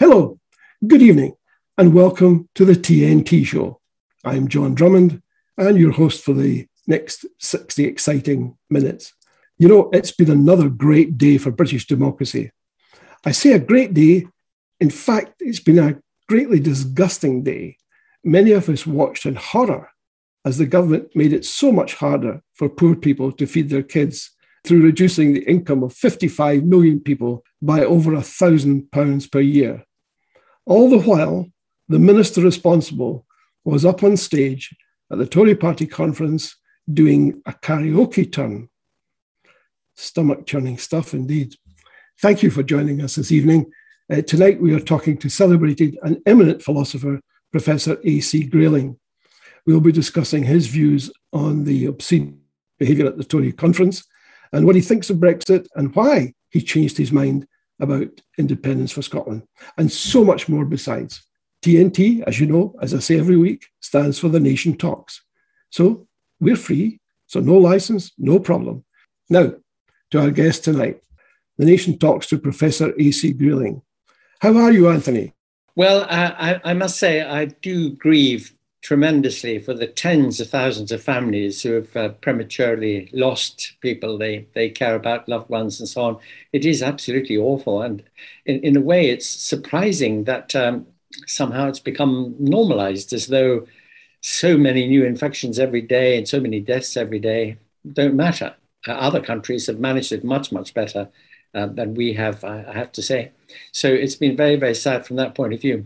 Hello, good evening, and welcome to the TNT Show. I'm John Drummond, and your host for the next 60 exciting minutes. You know, it's been another great day for British democracy. I say a great day. In fact, it's been a greatly disgusting day. Many of us watched in horror as the government made it so much harder for poor people to feed their kids through reducing the income of 55 million people by over a thousand pounds per year. All the while, the minister responsible was up on stage at the Tory party conference doing a karaoke turn. Stomach churning stuff indeed. Thank you for joining us this evening. Uh, tonight we are talking to celebrated and eminent philosopher, Professor A.C. Grayling. We'll be discussing his views on the obscene behaviour at the Tory conference and what he thinks of Brexit and why he changed his mind about independence for Scotland, and so much more besides. TNT, as you know, as I say every week, stands for The Nation Talks. So we're free, so no license, no problem. Now, to our guest tonight. The Nation talks to Professor A.C. Grayling. How are you, Anthony? Well, I, I, must say, I do grieve tremendously for the tens of thousands of families who have uh, prematurely lost people they, they care about, loved ones, and so on. It is absolutely awful. And in, in a way, it's surprising that um, somehow it's become normalized as though so many new infections every day and so many deaths every day don't matter. Uh, other countries have managed it much, much better uh, than we have, I, I have to say. So it's been very, very sad from that point of view.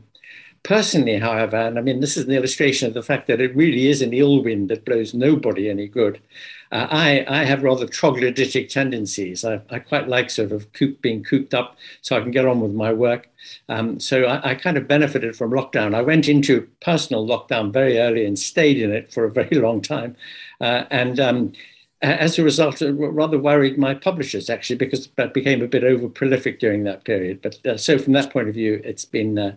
Personally, however, and I mean, this is an illustration of the fact that it really is an ill wind that blows nobody any good. Uh, I, I have rather troglodytic tendencies. I, I quite like sort of coop, being cooped up so I can get on with my work. Um, so I, I, kind of benefited from lockdown. I went into personal lockdown very early and stayed in it for a very long time. Uh, and um, as a result, it rather worried my publishers actually because that became a bit over prolific during that period. But uh, so from that point of view, it's been uh,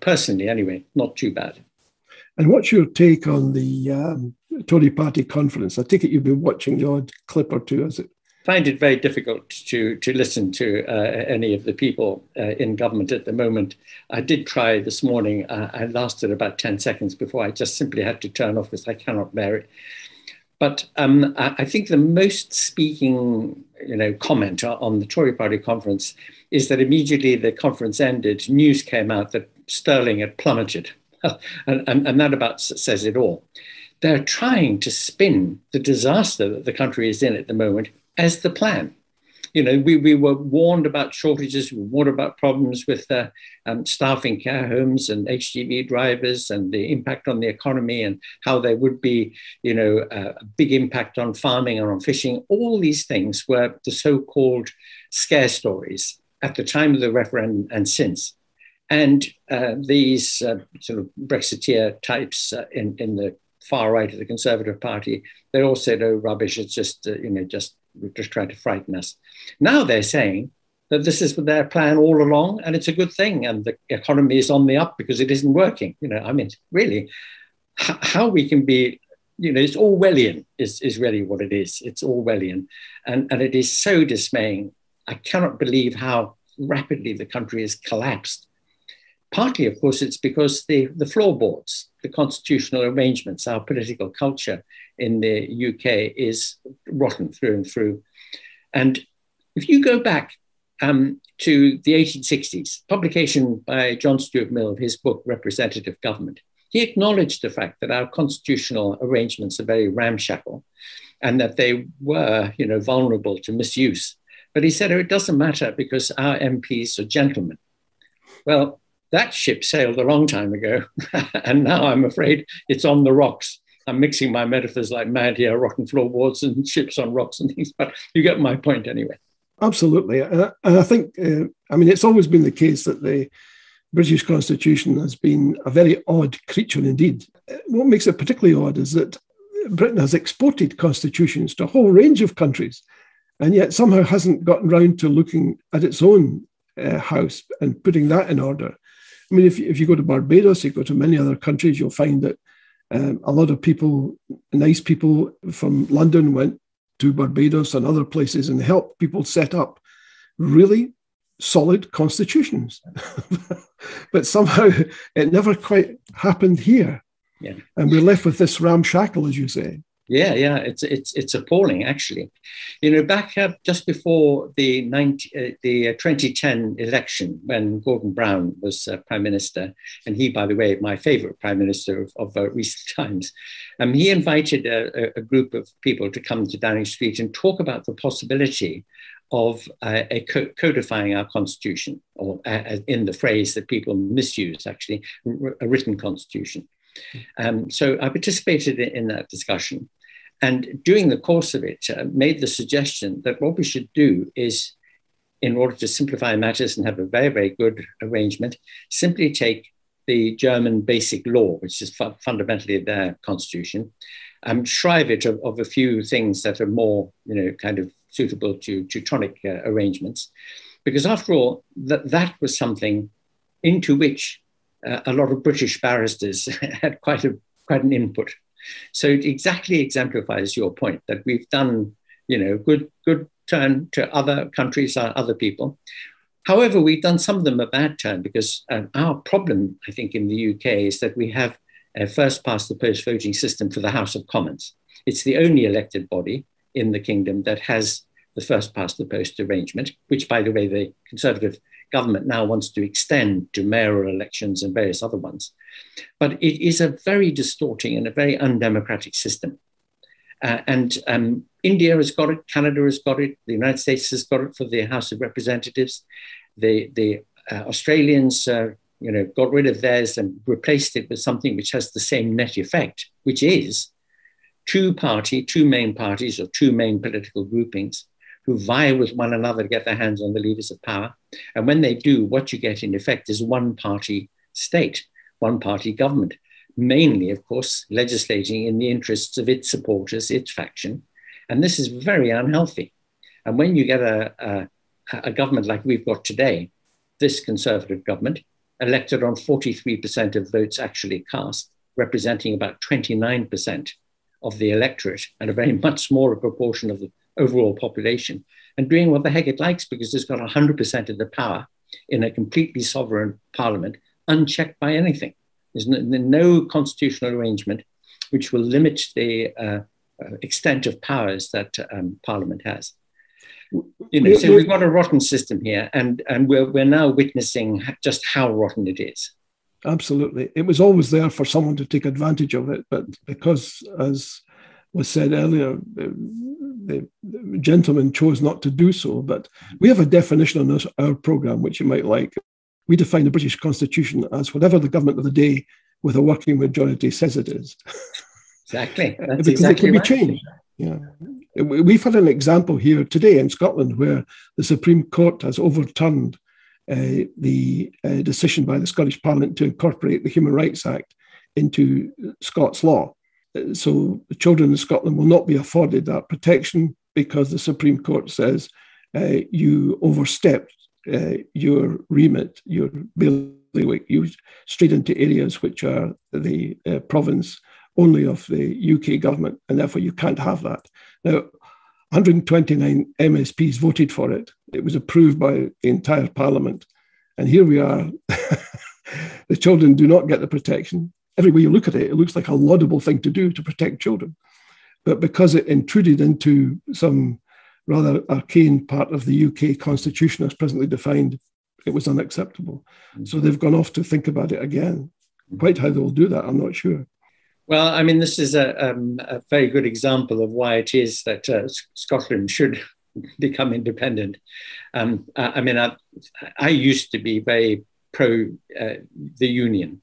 personally, anyway, not too bad. And what's your take on the um, Tory party conference? I take it you've been watching the odd clip or two, has it? find it very difficult to to listen to uh, any of the people uh, in government at the moment. I did try this morning. Uh, I lasted about ten seconds before I just simply had to turn off because I cannot bear it. But um, I, think the most speaking, you know, comment on the Tory Party conference is that immediately the conference ended, news came out that Sterling had plummeted. and, and, and that about says it all. They're trying to spin the disaster that the country is in at the moment as the plan you know, we, we were warned about shortages, we were warned about problems with uh, um, staffing care homes and HGV drivers and the impact on the economy and how there would be, you know, a big impact on farming and on fishing. All these things were the so-called scare stories at the time of the referendum and since. And uh, these uh, sort of Brexiteer types uh, in, in the far right of the Conservative Party, they all said, "Oh, rubbish! It's just uh, you know just just trying to frighten us." Now they're saying that this is their plan all along, and it's a good thing, and the economy is on the up because it isn't working. You know, I mean, really, how we can be, you know, it's Orwellian is is really what it is. It's Orwellian, and and it is so dismaying. I cannot believe how rapidly the country has collapsed. Partly, of course, it's because the, the floorboards, the constitutional arrangements, our political culture in the UK is rotten through and through. And if you go back um, to the 1860s, publication by John Stuart Mill of his book, Representative Government, he acknowledged the fact that our constitutional arrangements are very ramshackle and that they were, you know, vulnerable to misuse. But he said, oh, it doesn't matter because our MPs are gentlemen. Well, that ship sailed a long time ago, and now I'm afraid it's on the rocks. I'm mixing my metaphors like mad here, rotten floorboards and ships on rocks and things, but you get my point anyway. Absolutely. And I think, uh, I mean, it's always been the case that the British Constitution has been a very odd creature indeed. What makes it particularly odd is that Britain has exported constitutions to a whole range of countries and yet somehow hasn't gotten round to looking at its own uh, house and putting that in order. I mean, if, if you go to Barbados, you go to many other countries, you'll find that um, a lot of people, nice people from London, went to Barbados and other places and helped people set up really solid constitutions. but somehow it never quite happened here. Yeah. And we're left with this ramshackle, as you say. Yeah, yeah, it's it's it's appalling actually. You know, back uh, just before the 90, uh, the 2010 election, when Gordon Brown was uh, prime minister, and he, by the way, my favourite prime minister of, of uh, recent times, um, he invited a, a, group of people to come to Downing Street and talk about the possibility of uh, a co- codifying our constitution, or uh, in the phrase that people misuse, actually, a written constitution. Um, so I participated in that discussion. And during the course of it, uh, made the suggestion that what we should do is, in order to simplify matters and have a very, very good arrangement, simply take the German basic law, which is fu- fundamentally their constitution, and shrive it of, of, a few things that are more, you know, kind of suitable to Teutonic uh, arrangements. Because after all, that, that was something into which uh, a lot of British barristers had quite, a, quite an input. So it exactly exemplifies your point that we've done, you know, good good turn to other countries, uh, other people. However, we've done some of them a bad turn because um, our problem, I think, in the UK is that we have a first past the post voting system for the House of Commons. It's the only elected body in the kingdom that has the first past the post arrangement, which, by the way, the Conservative government now wants to extend to mayoral elections and various other ones. But it is a very distorting and a very undemocratic system. Uh, and um, India has got it, Canada has got it, the United States has got it for the House of Representatives. The, the uh, Australians, uh, you know, got rid of theirs and replaced it with something which has the same net effect, which is two party, two main parties or two main political groupings who vie with one another to get their hands on the levers of power. And when they do, what you get in effect is one party state, one party government, mainly, of course, legislating in the interests of its supporters, its faction. And this is very unhealthy. And when you get a, a, a government like we've got today, this conservative government, elected on 43% of votes actually cast, representing about 29% of the electorate and a very much smaller proportion of the overall population and doing what the heck it likes because it's got 100% of the power in a completely sovereign parliament, unchecked by anything. There's no, no constitutional arrangement which will limit the uh, uh, extent of powers that um, parliament has. You know, so we've got a rotten system here, and, and we're, we're now witnessing just how rotten it is. Absolutely. It was always there for someone to take advantage of it, but because, as was said earlier, the, the gentleman chose not to do so. But we have a definition on this, our program, which you might like. We define the British Constitution as whatever the government of the day with a working majority says it is. Exactly. That's because exactly it can right. be changed. Yeah. We've had an example here today in Scotland where the Supreme Court has overturned uh, the uh, decision by the Scottish Parliament to incorporate the Human Rights Act into Scots law so the children in Scotland will not be afforded that protection because the Supreme Court says uh, you overstepped uh, your remit, your bailiwick, you straight into areas which are the uh, province only of the UK government, and therefore you can't have that. Now, 129 MSPs voted for it. It was approved by the entire parliament. And here we are. the children do not get the protection every way you look at it, it looks like a laudable thing to do to protect children. But because it intruded into some rather arcane part of the UK constitution as presently defined, it was unacceptable. Mm-hmm. So they've gone off to think about it again. Quite how they'll do that, I'm not sure. Well, I mean, this is a, um, a very good example of why it is that uh, Scotland should become independent. Um, I, I, mean, I, I, used to be very pro uh, the union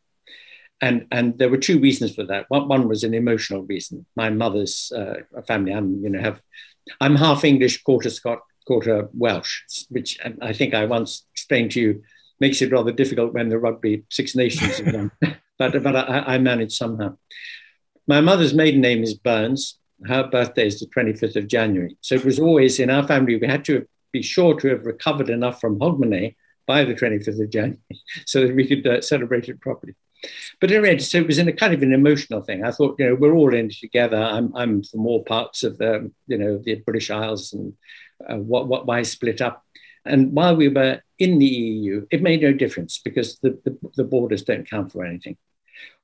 and and there were two reasons for that. One, one was an emotional reason. My mother's uh, family, I'm you know have, I'm half English, quarter Scot, quarter Welsh, which I think I once explained to you makes it rather difficult when the rugby Six Nations is on. but but I, I managed somehow. My mother's maiden name is Burns. Her birthday is the 25th of January. So it was always in our family, we had to be sure to have recovered enough from Hogmanay by the 25th of January so that we could uh, celebrate it properly. But anyway, so it was in a kind of an emotional thing. I thought, you know, we're all in together. I'm, I'm from all parts of the, you know, the British Isles, and uh, what, what, why split up? And while we were in the EU, it made no difference because the, the, the borders don't count for anything.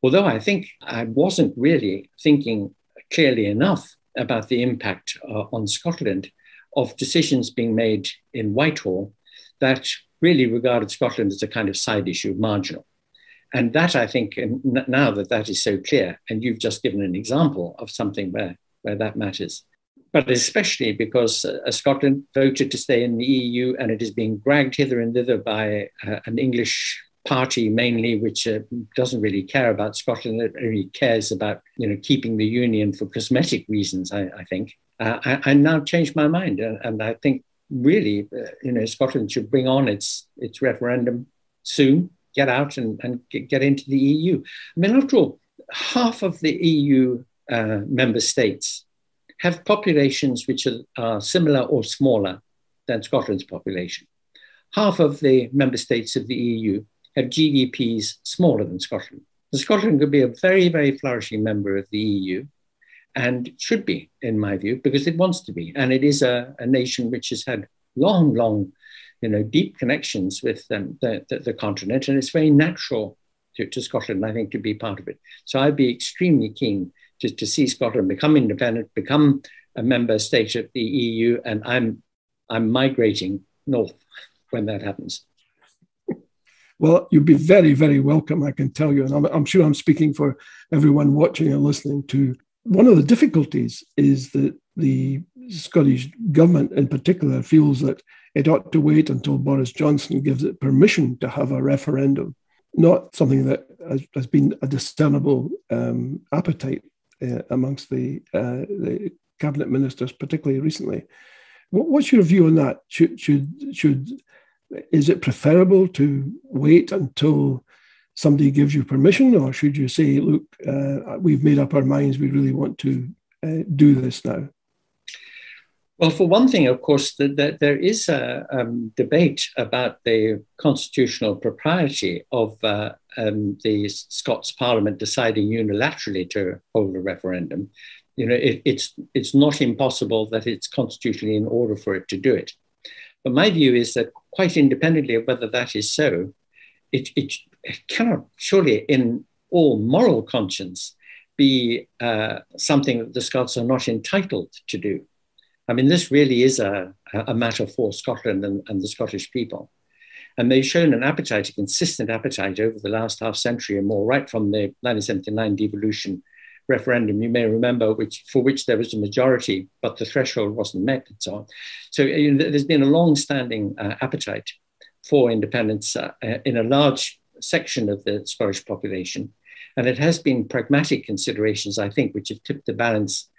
Although I think I wasn't really thinking clearly enough about the impact uh, on Scotland of decisions being made in Whitehall that really regarded Scotland as a kind of side issue, marginal. And that I think, now that that is so clear, and you've just given an example of something where, where that matters, but especially because uh, Scotland voted to stay in the EU and it is being dragged hither and thither by uh, an English party mainly, which uh, doesn't really care about Scotland. It only cares about you know keeping the union for cosmetic reasons. I, I think uh, I, I, now changed my mind, and, and I think really uh, you know Scotland should bring on its its referendum soon, get out and, and get into the EU. I mean, after all, half of the EU uh, member states have populations which are, are similar or smaller than Scotland's population. Half of the member states of the EU have GDPs smaller than Scotland. Scotland could be a very, very flourishing member of the EU and should be, in my view, because it wants to be. And it is a, a nation which has had long, long, you know, deep connections with um, the, the, the, continent. And it's very natural to, to, Scotland, I think, to be part of it. So I'd be extremely keen to, to see Scotland become independent, become a member state of the EU. And I'm, I'm migrating north when that happens. Well, you'd be very, very welcome, I can tell you. And I'm, I'm, sure I'm speaking for everyone watching and listening to. One of the difficulties is that the Scottish government, in particular, feels that it ought to wait until Boris Johnson gives it permission to have a referendum, not something that has, has been a discernible um, appetite uh, amongst the, uh, the cabinet ministers, particularly recently. What, what's your view on that? Should, should, should is it preferable to wait until somebody gives you permission, or should you say, look, uh, we've made up our minds, we really want to uh, do this now? Well, for one thing, of course, the, the, there is a um, debate about the constitutional propriety of uh, um, the Scots Parliament deciding unilaterally to hold a referendum. You know, it, it's it's not impossible that it's constitutionally in order for it to do it. But my view is that quite independently of whether that is so, it, it, it cannot surely, in all moral conscience, be uh, something that the Scots are not entitled to do. I mean, this really is a, a matter for Scotland and, and the Scottish people. And they've shown an appetite, a consistent appetite over the last half century or more, right from the 1979 devolution referendum, you may remember, which for which there was a majority, but the threshold wasn't met, and so on. So you know, there's been a long-standing uh, appetite for independence uh, uh, in a large section of the Scottish population, and it has been pragmatic considerations, I think, which have tipped the balance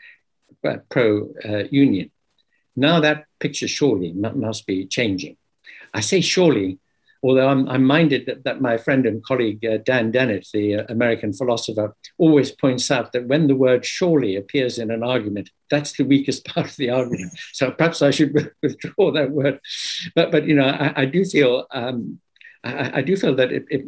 uh, pro-union. Now that picture surely must be changing. I say surely although I'm, I'm minded that, that, my friend and colleague uh, Dan Dennett, the uh, American philosopher, always points out that when the word surely appears in an argument, that's the weakest part of the argument. So perhaps I should withdraw that word. But, but you know, I, I do feel um, I, I, do feel that it, it,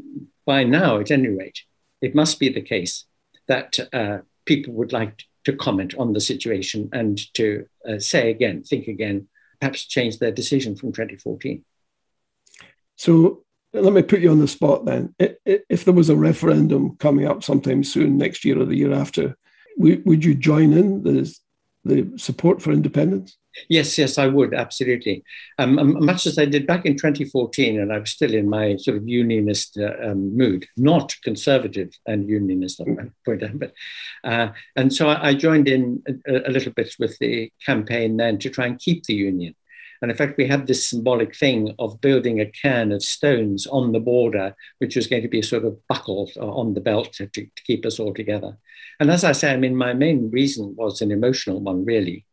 by now, at any rate, it must be the case that uh, people would like to comment on the situation and to uh, say again, think again, perhaps change their decision from 2014. So let me put you on the spot then. If there was a referendum coming up sometime soon, next year or the year after, would you join in the, the support for independence? Yes, yes, I would absolutely. Um, um much as I did back in 2014, and I was still in my sort of unionist uh, um, mood, not conservative and unionist, I might point out. But uh, and so I joined in a, a, little bit with the campaign then to try and keep the union. And in fact, we had this symbolic thing of building a cairn of stones on the border, which was going to be a sort of buckle on the belt to, to keep us all together. And as I say, I mean, my main reason was an emotional one, really.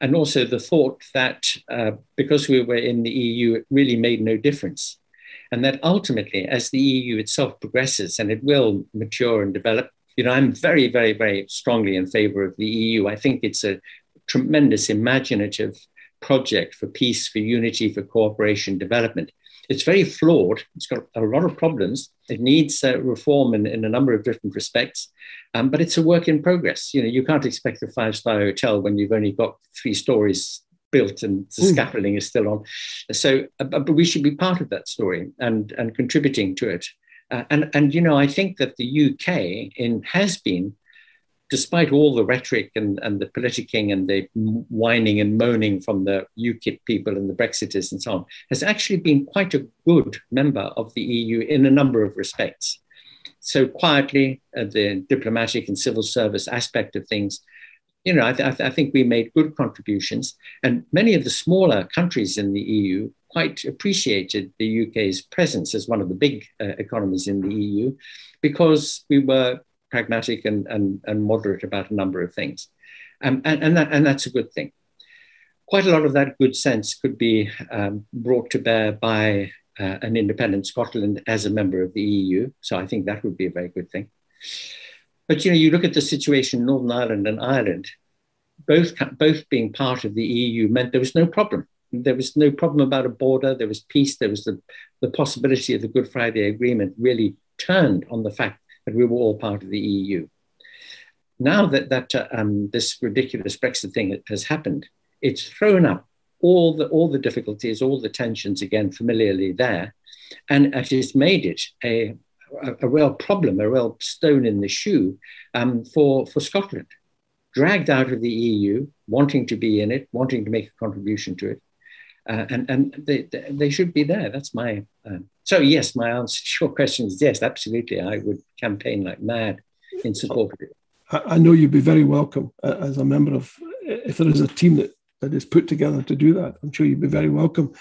And also the thought that uh, because we were in the EU, it really made no difference. And that ultimately, as the EU itself progresses and it will mature and develop, you know, I'm very, very, very strongly in favor of the EU. I think it's a tremendous imaginative project for peace, for unity, for cooperation, development. It's very flawed. It's got a lot of problems. It needs uh, reform in, in a number of different respects, um, but it's a work in progress. You know, you can't expect a five-star hotel when you've only got three stories built and the mm. scaffolding is still on. So, uh, but we should be part of that story and, and contributing to it. Uh, and, and, you know, I think that the UK in, has been, despite all the rhetoric and, and the politicking and the whining and moaning from the UKIP people and the Brexiters and so on, has actually been quite a good member of the EU in a number of respects. So quietly, uh, the diplomatic and civil service aspect of things, you know, I, th- I, think we made good contributions. And many of the smaller countries in the EU quite appreciated the UK's presence as one of the big uh, economies in the EU because we were pragmatic and, and, and moderate about a number of things. Um, and, and, that, and that's a good thing. Quite a lot of that good sense could be um, brought to bear by uh, an independent Scotland as a member of the EU. So I think that would be a very good thing. But you know, you look at the situation in Northern Ireland and Ireland, both both being part of the EU meant there was no problem. There was no problem about a border. There was peace. There was the, the possibility of the Good Friday Agreement really turned on the fact that we were all part of the EU. Now that that uh, um, this ridiculous Brexit thing has happened, it's thrown up all the all the difficulties, all the tensions again familiarly there, and it has made it a a, a, real problem, a real stone in the shoe um, for, for Scotland. Dragged out of the EU, wanting to be in it, wanting to make a contribution to it. Uh, and and they, they should be there. That's my. Um, so, yes, my answer to your question is yes, absolutely. I would campaign like mad in support of it. I know you'd be very welcome uh, as a member of, if there is a team that, that is put together to do that, I'm sure you'd be very welcome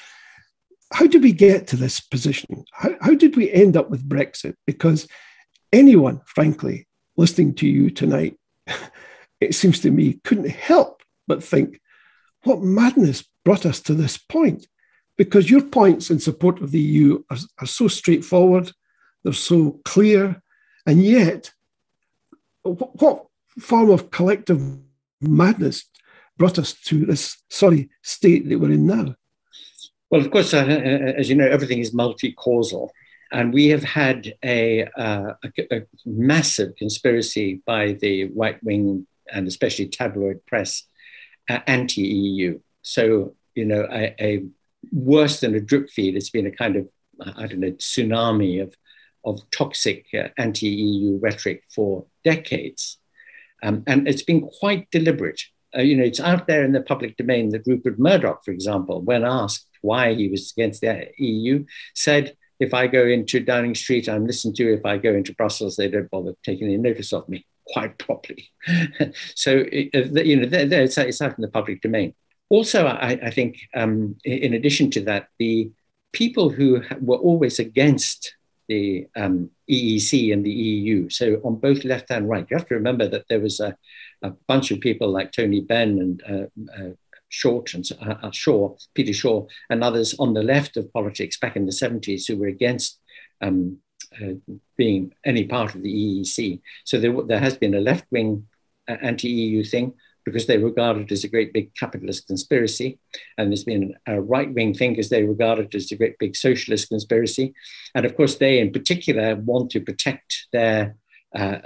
how did we get to this position? How, how did we end up with Brexit? Because anyone, frankly, listening to you tonight, it seems to me, couldn't help but think, what madness brought us to this point? Because your points in support of the EU are, are so straightforward, they're so clear, and yet, what, form of collective madness brought us to this sorry state that we're in now? Well, of course, uh, uh, as you know, everything is multi-causal. And we have had a, uh, a, a massive conspiracy by the right wing and especially tabloid press uh, anti EU. So, you know, a, a, worse than a drip feed, it's been a kind of, I don't know, tsunami of, of toxic uh, anti EU rhetoric for decades. Um, and it's been quite deliberate. Uh, you know, it's out there in the public domain that Rupert Murdoch, for example, when asked why he was against the EU, said, if I go into Downing Street, I'm listened to. If I go into Brussels, they don't bother taking any notice of me quite properly. so, uh, you know, there, there, it's, it's, out in the public domain. Also, I, I think, um, in addition to that, the people who were always against the um, EEC and the EU, so on both left and right, you have to remember that there was a, a bunch of people like Tony Benn and uh, uh, Short and uh, uh, Shore, Peter Shore, and others on the left of politics back in the 70s who were against um, uh, being any part of the EEC. So there, there has been a left wing uh, anti EU thing because they regard it as a great big capitalist conspiracy. And there's been a right wing thing because they regard it as a great big socialist conspiracy. And of course, they in particular want to protect their uh,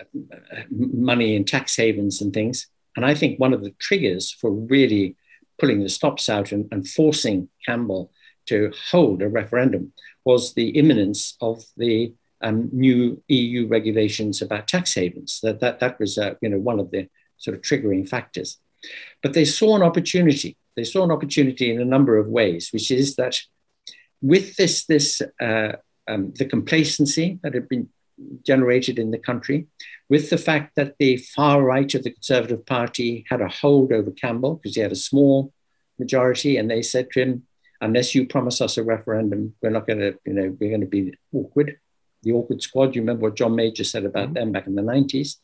money in tax havens and things. And I think one of the triggers for really pulling the stops out and, and forcing Cameron to hold a referendum was the imminence of the um, new EU regulations about tax havens. That, that, that was uh, you know, one of the sort of triggering factors. But they saw an opportunity. They saw an opportunity in a number of ways, which is that with this, this uh, um, the complacency that had been generated in the country, with the fact that the far right of the Conservative Party had a hold over Cameron because he had a small majority, and they said to him, "Unless you promise us a referendum, we're not going to, you know, we're going to be awkward." The awkward squad. You remember what John Major said about mm-hmm. them back in the nineties,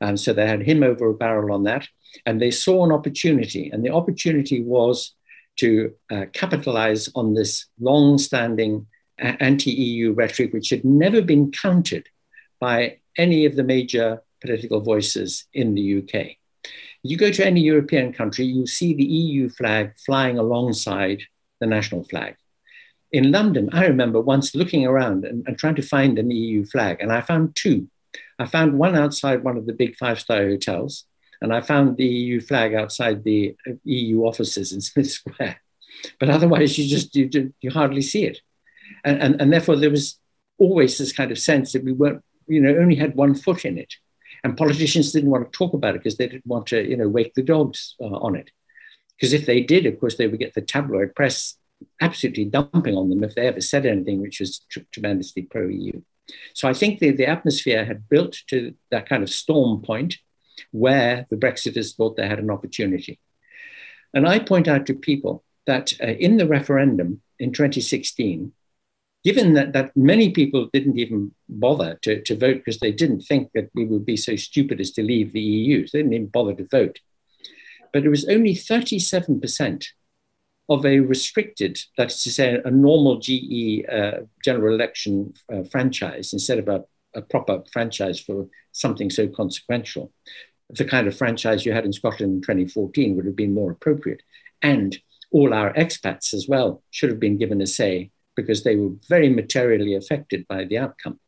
and so they had him over a barrel on that, and they saw an opportunity, and the opportunity was to uh, capitalize on this long-standing anti-EU rhetoric, which had never been countered by any of the major political voices in the UK. You go to any European country, you see the EU flag flying alongside the national flag. In London, I remember once looking around and, and trying to find an EU flag, and I found two. I found one outside one of the big five star hotels, and I found the EU flag outside the EU offices in Smith Square. But otherwise, you just you, you hardly see it, and, and and therefore there was always this kind of sense that we weren't you know only had one foot in it, and politicians didn't want to talk about it because they didn't want to you know wake the dogs uh, on it, because if they did, of course, they would get the tabloid press absolutely dumping on them if they ever said anything which was tr- tremendously pro EU. So I think the, the atmosphere had built to that kind of storm point where the Brexiters thought they had an opportunity. And I point out to people that uh, in the referendum in 2016, given that, that many people didn't even bother to, to vote because they didn't think that we would be so stupid as to leave the EU, so they didn't even bother to vote. But it was only 37% of a restricted, that is to say, a normal GE uh, general election uh, franchise instead of a, a, proper franchise for something so consequential. The kind of franchise you had in Scotland in 2014 would have been more appropriate. And all our expats as well should have been given a say because they were very materially affected by the outcome.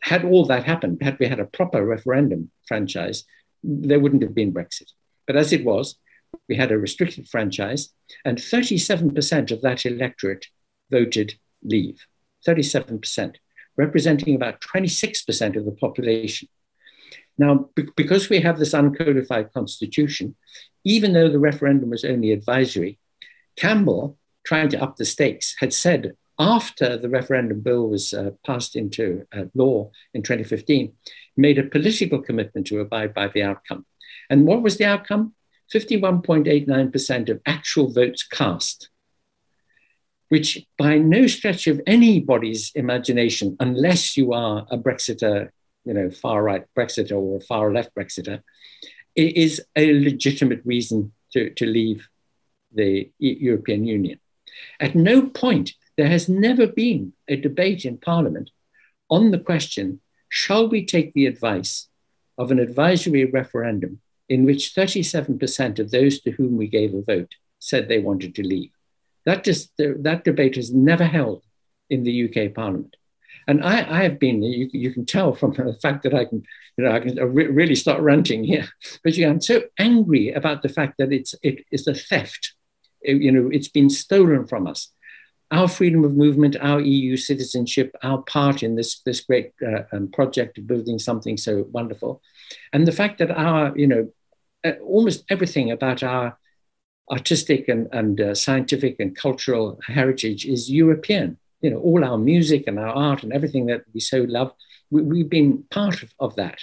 Had all that happened, had we had a proper referendum franchise, there wouldn't have been Brexit. But as it was, we had a restricted franchise, and 37% of that electorate voted leave. 37%, representing about 26% of the population. Now, because we have this uncodified constitution, even though the referendum was only advisory, Cameron, trying to up the stakes, had said after the referendum bill was uh, passed into uh, law in 2015, made a political commitment to abide by the outcome. And what was the outcome? 51.89% of actual votes cast, which by no stretch of anybody's imagination, unless you are a Brexiter, you know, far right Brexiter or a far left Brexiter, is a legitimate reason to, to leave the European Union. At no point, there has never been a debate in Parliament on the question shall we take the advice of an advisory referendum in which 37% of those to whom we gave a vote said they wanted to leave. That, just, that debate has never held in the UK Parliament. And I, I have been, you, you, can tell from the fact that I can, you know, I can really start ranting here, but you know, I'm so angry about the fact that it's, it is a theft. It, you know, it's been stolen from us. Our freedom of movement, our EU citizenship, our part in this, this great uh, um, project of building something so wonderful, and the fact that our, you know, almost everything about our artistic and, and uh, scientific and cultural heritage is European. You know, all our music and our art and everything that we so love, we, have been part of, of, that.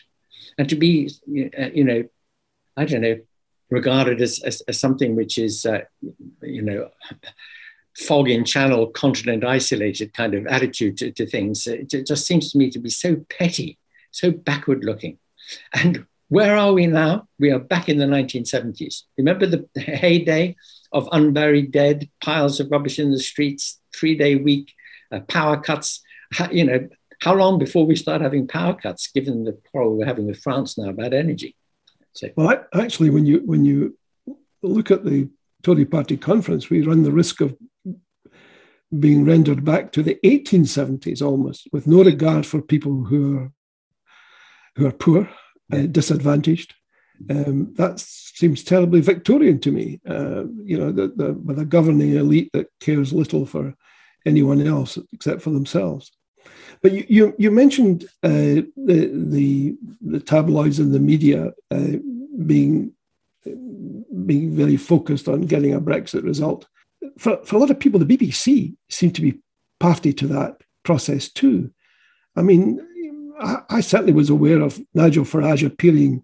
And to be, uh, you know, I don't know, regarded as, as, as something which is, uh, you know, fog in channel, continent isolated kind of attitude to, to things, it just seems to me to be so petty, so backward looking. And where are we now? We are back in the 1970s. Remember the heyday of unburied dead, piles of rubbish in the streets, three day week, uh, power cuts. How, you know, how long before we start having power cuts, given the quarrel we're having with France now about energy? So. Well, actually, when you when you look at the Tory Party conference, we run the risk of being rendered back to the 1870s almost, with no regard for people who are who are poor uh, disadvantaged. Um, that seems terribly Victorian to me. Uh, you know, the, the, with a governing elite that cares little for anyone else except for themselves. But you you, you mentioned uh, the, the the tabloids and the media uh, being being very focused on getting a Brexit result. For, for a lot of people, the BBC seem to be party to that process too. I mean, I, certainly was aware of Nigel Farage appealing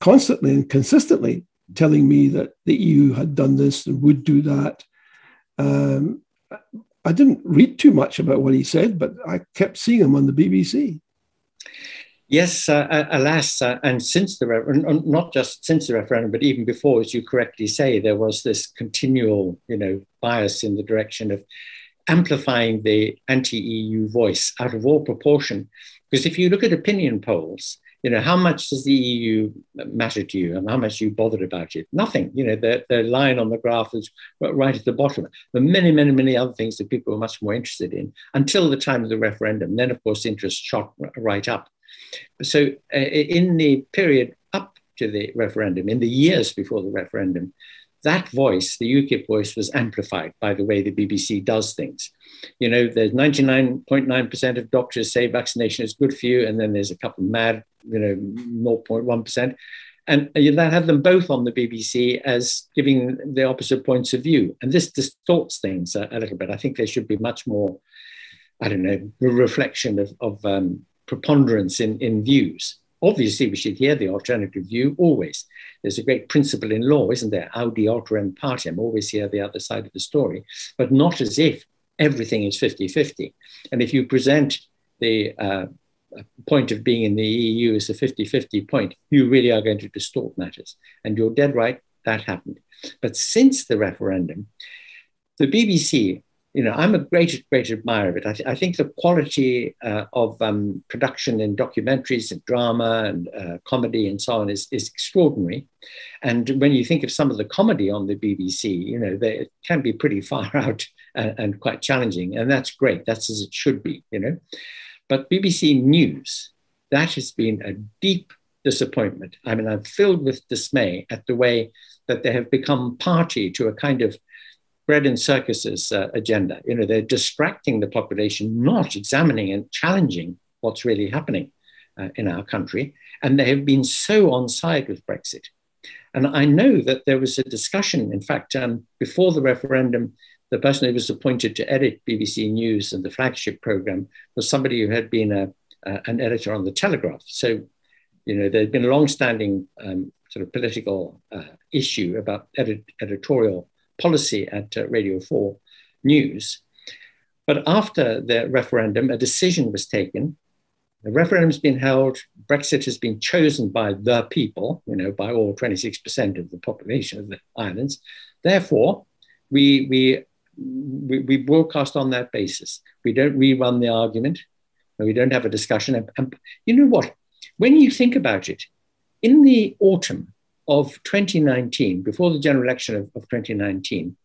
constantly and consistently, telling me that the EU had done this and would do that. Um, I didn't read too much about what he said, but I kept seeing him on the BBC. Yes, uh, alas, uh, and since the not just since the referendum, but even before, as you correctly say, there was this continual, you know, bias in the direction of amplifying the anti-EU voice out of all proportion because if you look at opinion polls, you know, how much does the EU matter to you and how much you bothered about it? Nothing. You know, the, the line on the graph is right at the bottom. There are many, many, many other things that people are much more interested in until the time of the referendum. Then, of course, interest shot right up. So, uh, in the period up to the referendum, in the years before the referendum, that voice, the UKIP voice, was amplified by the way the BBC does things. You know, there's 99.9% of doctors say vaccination is good for you, and then there's a couple mad, you know, 0.1%. And you that had them both on the BBC as giving the opposite points of view. And this distorts things a, a little bit. I think there should be much more, I don't know, reflection of, of um, preponderance in, in views. Obviously, we should hear the alternative view always. There's a great principle in law, isn't there? Audi alteram partem, always hear the other side of the story, but not as if everything is 50 50. And if you present the uh, point of being in the EU as a 50 50 point, you really are going to distort matters. And you're dead right, that happened. But since the referendum, the BBC you know, I'm a great, great admirer of it. I, th- I think the quality uh, of um, production in documentaries and drama and uh, comedy and so on is, is extraordinary. And when you think of some of the comedy on the BBC, you know, they, it can be pretty far out and, and quite challenging. And that's great. That's as it should be, you know. But BBC News, that has been a deep disappointment. I mean, I'm filled with dismay at the way that they have become party to a kind of bread and circuses uh, agenda. You know, they're distracting the population, not examining and challenging what's really happening uh, in our country. And they have been so on side with Brexit. And I know that there was a discussion, in fact, um, before the referendum, the person who was appointed to edit BBC News and the flagship program was somebody who had been a, uh, an editor on the Telegraph. So, you know, there had been a long-standing um, sort of political uh, issue about edit- editorial policy at uh, Radio 4 News. But after the referendum, a decision was taken. The referendum's been held. Brexit has been chosen by the people, you know, by all 26% of the population of the islands. Therefore, we, we, we, we broadcast on that basis. We don't rerun the argument. We don't have a discussion. And, and you know what? When you think about it, in the autumn, of 2019, before the general election of, of 2019,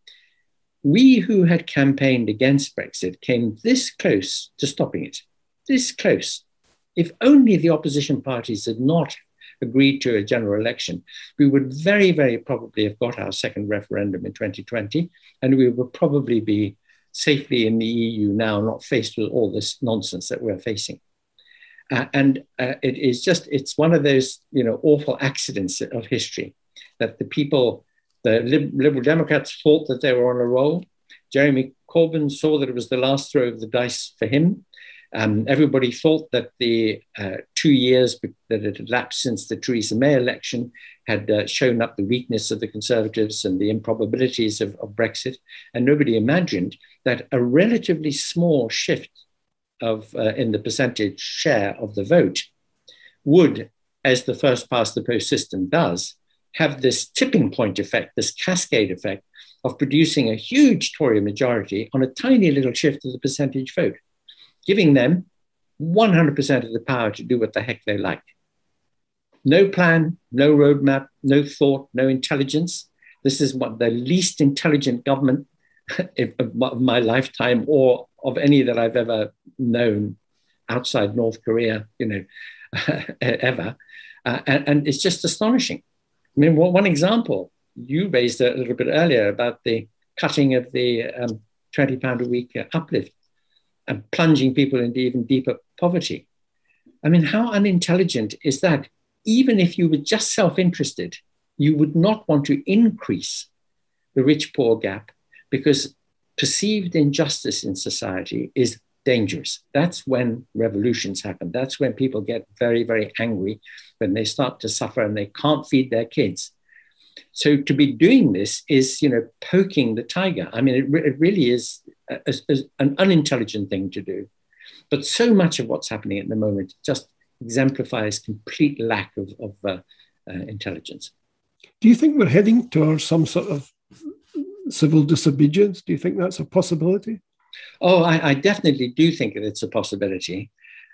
we who had campaigned against Brexit came this close to stopping it, this close. If only the opposition parties had not agreed to a general election, we would very, very probably have got our second referendum in 2020, and we would probably be safely in the EU now, not faced with all this nonsense that we're facing. Uh, and uh, it is just, it's one of those, you know, awful accidents of history that the people, the Liberal Democrats thought that they were on a roll. Jeremy Corbyn saw that it was the last throw of the dice for him. Um, everybody thought that the uh, two years that had elapsed since the Theresa May election had uh, shown up the weakness of the Conservatives and the improbabilities of, of Brexit. And nobody imagined that a relatively small shift of uh, in the percentage share of the vote would, as the first past the post system does, have this tipping point effect, this cascade effect of producing a huge Tory majority on a tiny little shift of the percentage vote, giving them 100% of the power to do what the heck they like. No plan, no roadmap, no thought, no intelligence. This is what the least intelligent government of my lifetime or of any that I've ever known outside North Korea, you know, ever. Uh, and, and, it's just astonishing. I mean, one example, you raised a little bit earlier about the cutting of the um, 20 pound a week uplift and plunging people into even deeper poverty. I mean, how unintelligent is that? Even if you were just self interested, you would not want to increase the rich poor gap because perceived injustice in society is dangerous. That's when revolutions happen. That's when people get very, very angry, when they start to suffer and they can't feed their kids. So to be doing this is, you know, poking the tiger. I mean, it, re- it really is a, a, an unintelligent thing to do. But so much of what's happening at the moment just exemplifies complete lack of, of uh, uh, intelligence. Do you think we're heading towards some sort of civil disobedience? Do you think that's a possibility? Oh, I, I definitely do think that it's a possibility.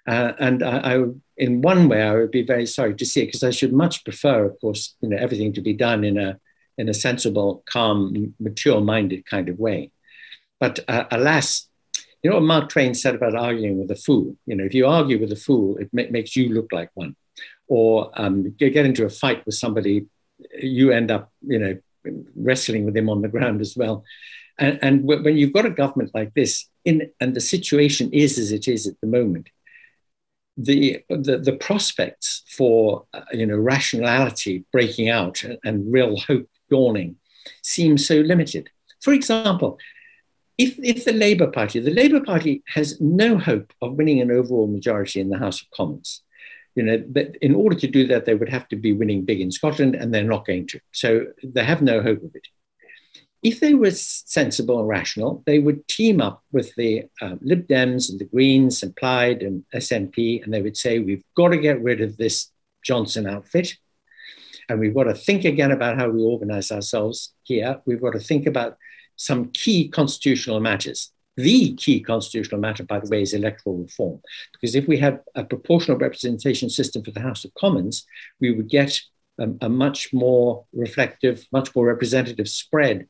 Uh, and I, I, in one way, I would be very sorry to see it because I should much prefer, of course, you know, everything to be done in a in a sensible, calm, mature-minded kind of way. But uh, alas, you know what Mark Twain said about arguing with a fool. You know, if you argue with a fool, it ma- makes you look like one. or um, get into a fight with somebody, you end up, you know, wrestling with him on the ground as well. And, and when you've got a government like this, in, and the situation is as it is at the moment, the, the, the prospects for uh, you know, rationality breaking out and, and real hope dawning seem so limited. For example, if, if the Labour Party, the Labour Party has no hope of winning an overall majority in the House of Commons. You know, in order to do that, they would have to be winning big in Scotland, and they're not going to. So they have no hope of it. If they were sensible and rational, they would team up with the uh, Lib Dems and the Greens and Plaid and SNP, and they would say, We've got to get rid of this Johnson outfit. And we've got to think again about how we organize ourselves here. We've got to think about some key constitutional matters. The key constitutional matter, by the way, is electoral reform. Because if we had a proportional representation system for the House of Commons, we would get a, a much more reflective, much more representative spread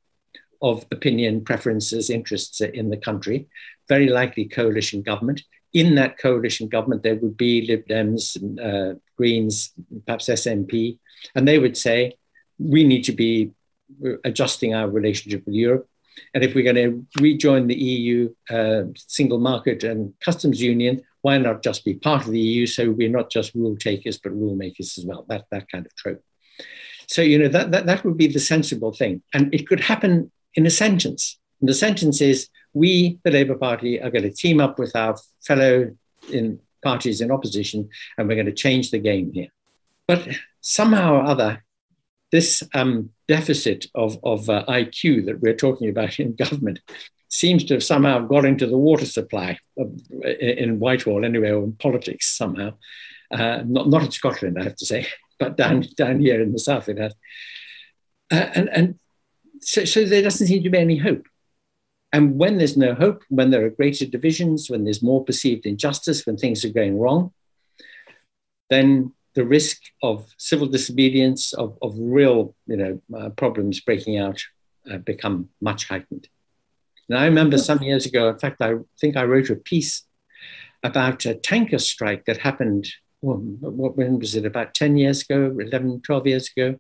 of opinion, preferences, interests in the country, very likely coalition government. In that coalition government, there would be Lib Dems, uh, Greens, perhaps SNP, and they would say, we need to be adjusting our relationship with Europe. And if we're going to rejoin the EU uh, single market and customs union, why not just be part of the EU so we're not just rule takers, but rule makers as well? That, that kind of trope. So, you know, that, that, that would be the sensible thing. And it could happen in a sentence. And the sentence is we, the Labour Party, are going to team up with our fellow in parties in opposition and we're going to change the game here. But somehow or other, this um, deficit of, of uh, IQ that we're talking about in government seems to have somehow got into the water supply of, in Whitehall, anyway, or in politics somehow. Uh, not, not in Scotland, I have to say, but down, down here in the south it has. Uh, and and so, so there doesn't seem to be any hope. And when there's no hope, when there are greater divisions, when there's more perceived injustice, when things are going wrong, then the risk of civil disobedience, of, of real you know, uh, problems breaking out, uh, become much heightened. Now, I remember some years ago, in fact, I think I wrote a piece about a tanker strike that happened, well, when was it, about 10 years ago, 11, 12 years ago?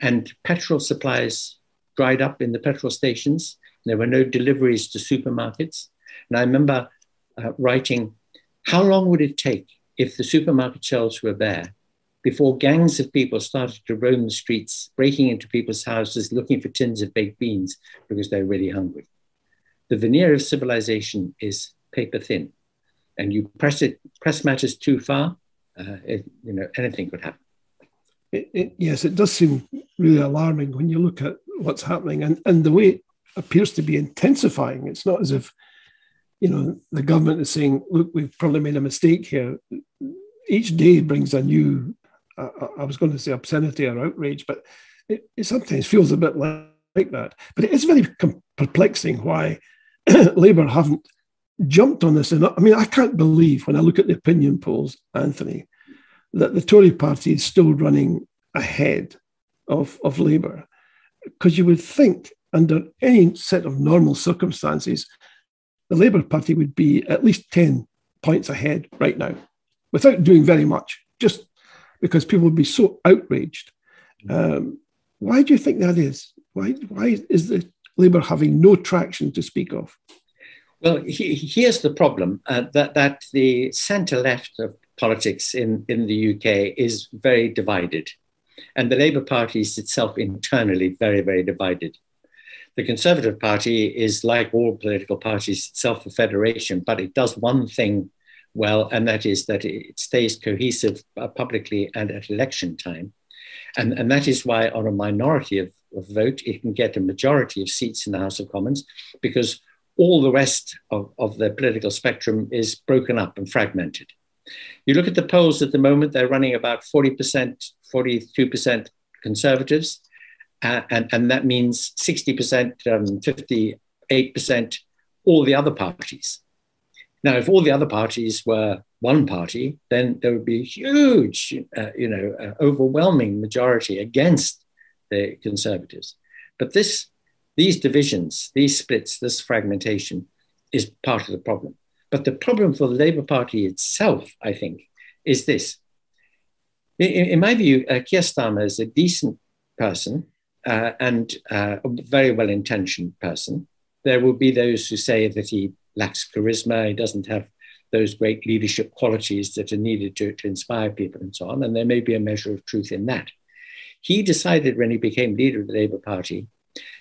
And petrol supplies dried up in the petrol stations. There were no deliveries to supermarkets. And I remember uh, writing, how long would it take if the supermarket shelves were bare before gangs of people started to roam the streets, breaking into people's houses, looking for tins of baked beans because they're really hungry. The veneer of civilization is paper thin, and you press it, press matters too far, uh, it, you know, anything could happen. It, it, yes, it does seem really alarming when you look at what's happening and, and the way it appears to be intensifying. It's not as if, you know, the government is saying, look, we've probably made a mistake here. Each day brings a new I, was going to say obscenity or outrage, but it, it sometimes feels a bit like, like, that. But it is very perplexing why Labour haven't jumped on this. And I mean, I can't believe when I look at the opinion polls, Anthony, that the Tory party is still running ahead of, of Labour. Because you would think, under any set of normal circumstances, the Labour Party would be at least 10 points ahead right now without doing very much, just because people would be so outraged. Um, why do you think that is? Why, why is the Labour having no traction to speak of? Well, he, here's the problem uh, that, that the centre left of politics in, in the UK is very divided. And the Labour Party is itself internally very, very divided. The Conservative Party is, like all political parties, itself a federation, but it does one thing well, and that is that it stays cohesive uh, publicly and at election time. And, and that is why, on a minority of, of vote, it can get a majority of seats in the House of Commons because all the rest of, of the political spectrum is broken up and fragmented. You look at the polls at the moment, they're running about 40%, 42% conservatives, uh, and, and that means 60%, um, 58%, all the other parties. Now, if all the other parties were one party, then there would be a huge, uh, you know, uh, overwhelming majority against the Conservatives. But this, these divisions, these splits, this fragmentation is part of the problem. But the problem for the Labour Party itself, I think, is this. in, in my view, uh, Keir Starmer is a decent person uh, and uh, a very well intentioned person. There will be those who say that he lacks charisma, he doesn't have those great leadership qualities that are needed to, to inspire people and so on. And there may be a measure of truth in that. He decided when he became leader of the Labour Party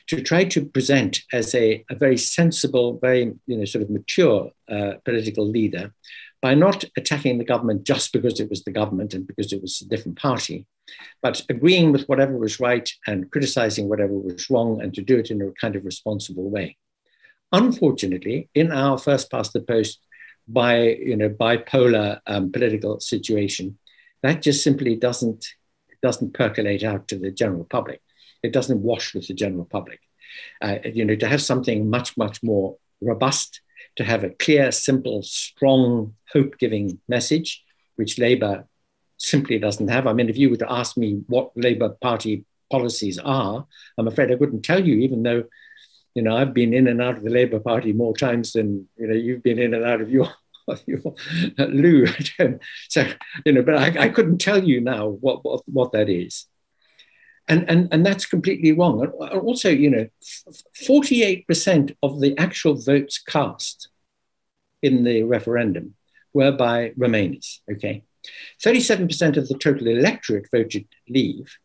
to try to present as a, a very sensible, very you know, sort of mature uh, political leader by not attacking the government just because it was the government and because it was a different party, but agreeing with whatever was right and criticizing whatever was wrong and to do it in a kind of responsible way. Unfortunately, in our first past the post by you know bipolar um, political situation, that just simply doesn't doesn't percolate out to the general public. It doesn't wash with the general public. Uh, you know, to have something much much more robust, to have a clear, simple, strong, hope-giving message, which Labour simply doesn't have. I mean, if you were to ask me what Labour Party policies are, I'm afraid I couldn't tell you, even though you know, I've been in and out of the Labour Party more times than you know you've been in and out of your of your uh, loo So you know, but I, I couldn't tell you now what, what what that is, and and and that's completely wrong. And also, you know, forty eight percent of the actual votes cast in the referendum were by Remainers. Okay, thirty seven percent of the total electorate voted Leave,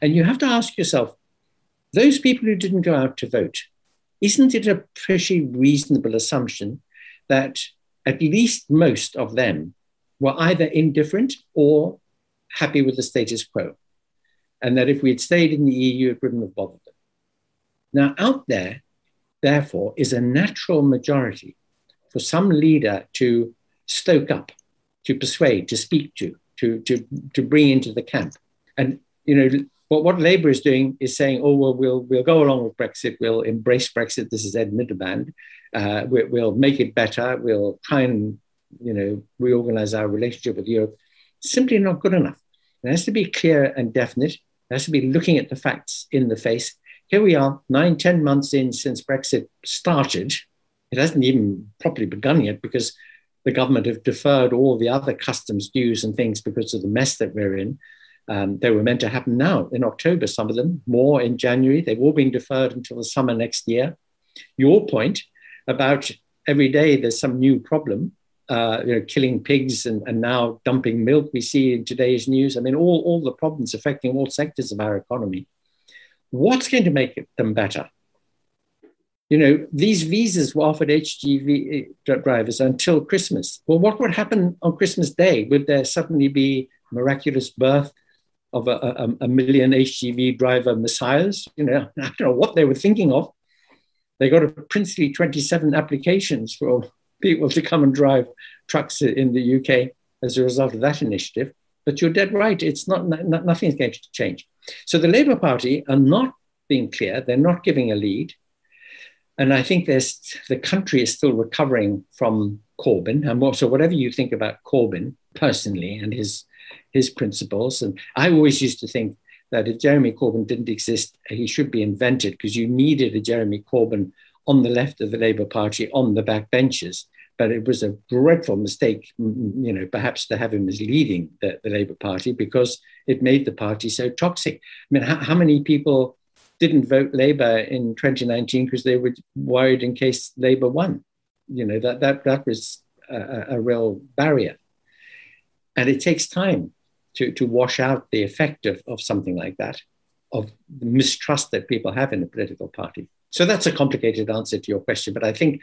and you have to ask yourself, those people who didn't go out to vote isn't it a pretty reasonable assumption that at least most of them were either indifferent or happy with the status quo? And that if we had stayed in the EU, it wouldn't have bothered them. Now, out there, therefore, is a natural majority for some leader to stoke up, to persuade, to speak to, to, to, to bring into the camp. And, you know, but what Labour is doing is saying, oh, well, we'll, we'll go along with Brexit, we'll embrace Brexit. This is Ed Miliband. Uh, we, will make it better. We'll try and, you know, reorganize our relationship with Europe. Simply not good enough. It has to be clear and definite. It has to be looking at the facts in the face. Here we are, nine, ten months in since Brexit started. It hasn't even properly begun yet because the government have deferred all the other customs dues and things because of the mess that we're in. Um, they were meant to happen now in October, some of them, more in January. They've all been deferred until the summer next year. Your point about every day there's some new problem, uh, you know, killing pigs and, and now dumping milk, we see in today's news. I mean, all, all the problems affecting all sectors of our economy. What's going to make them better? You know, these visas were offered HGV uh, drivers until Christmas. Well, what would happen on Christmas Day? Would there suddenly be miraculous birth of a, a, a, million HGV driver messiahs. You know, I don't know what they were thinking of. They got a princely 27 applications for people to come and drive trucks in the UK as a result of that initiative. But you're dead right. It's not, not nothing's going to change. So the Labour Party are not being clear. They're not giving a lead. And I think there's, the country is still recovering from Corbyn. And so whatever you think about Corbyn personally and his his principles. And I always used to think that if Jeremy Corbyn didn't exist, he should be invented because you needed a Jeremy Corbyn on the left of the Labour Party on the back benches. But it was a dreadful mistake, you know, perhaps to have him as leading the, the Labour Party because it made the party so toxic. I mean, how, how many people didn't vote Labour in 2019 because they were worried in case Labour won? You know, that, that, that was a, a real barrier. And it takes time to, to wash out the effect of, of something like that, of the mistrust that people have in a political party. So that's a complicated answer to your question, but I think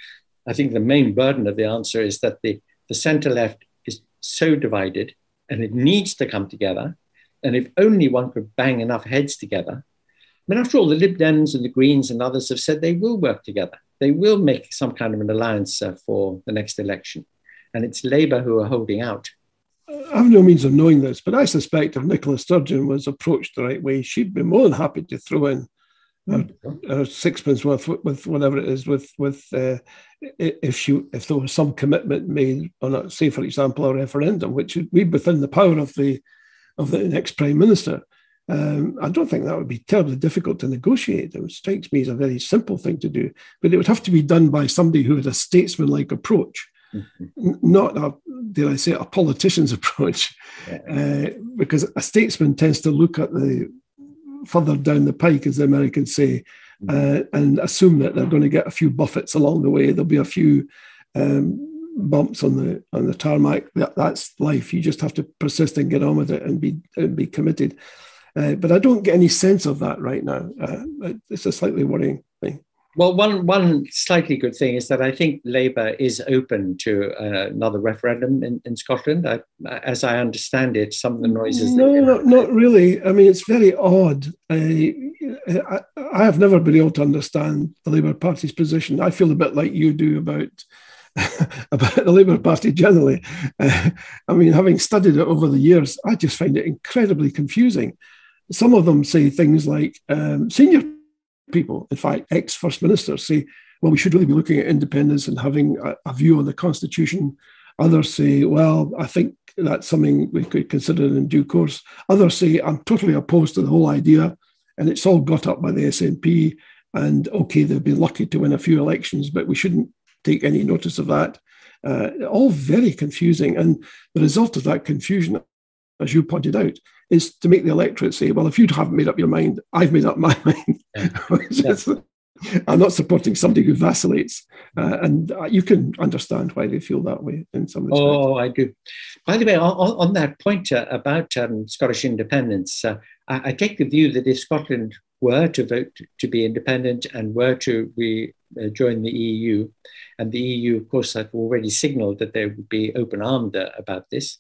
I think the main burden of the answer is that the, the center left is so divided and it needs to come together. And if only one could bang enough heads together. I mean, after all, the Lib Dems and the Greens and others have said they will work together. They will make some kind of an alliance uh, for the next election. And it's Labour who are holding out. I have no means of knowing this, but I suspect if Nicola Sturgeon was approached the right way, she'd be more than happy to throw in a, sixpence worth with whatever it is with with uh, if she if there was some commitment made on a, say for example a referendum which would be within the power of the of the next prime minister um, I don't think that would be terribly difficult to negotiate. It strikes me as a very simple thing to do, but it would have to be done by somebody who had a statesman-like approach mm-hmm. Not a, dare I say, a politician's approach, yeah. uh, because a statesman tends to look at the further down the pike, as the Americans say, mm-hmm. uh, and assume that they're going to get a few buffets along the way. There'll be a few um, bumps on the on the tarmac. That, that's life. You just have to persist and get on with it and be and be committed. Uh, but I don't get any sense of that right now. Uh, it's a slightly worrying. Well, one one slightly good thing is that I think Labour is open to uh, another referendum in, in Scotland. I, as I understand it, some of the noises. No, not, not really. I mean, it's very odd. I, I, I have never been able to understand the Labour Party's position. I feel a bit like you do about about the Labour Party generally. Uh, I mean, having studied it over the years, I just find it incredibly confusing. Some of them say things like um, senior people, in fact, ex First Ministers, say, well, we should really be looking at independence and having a, a view on the Constitution. Others say, well, I think that's something we could consider in due course. Others say, I'm totally opposed to the whole idea. And it's all got up by the SNP. And okay, they've been lucky to win a few elections, but we shouldn't take any notice of that. Uh, all very confusing. And the result of that confusion, as you pointed out, is to make the electorate say, well, if you haven't made up your mind, I've made up my mind. Yeah. I'm not supporting somebody who vacillates. Uh, and uh, you can understand why they feel that way in some respects. Oh, I do. By the way, on, on that point uh, about um, Scottish independence, uh, I, I, take the view that if Scotland were to vote to be independent and were to be, uh, join the EU, and the EU, of course, have already signaled that they would be open armed uh, about this.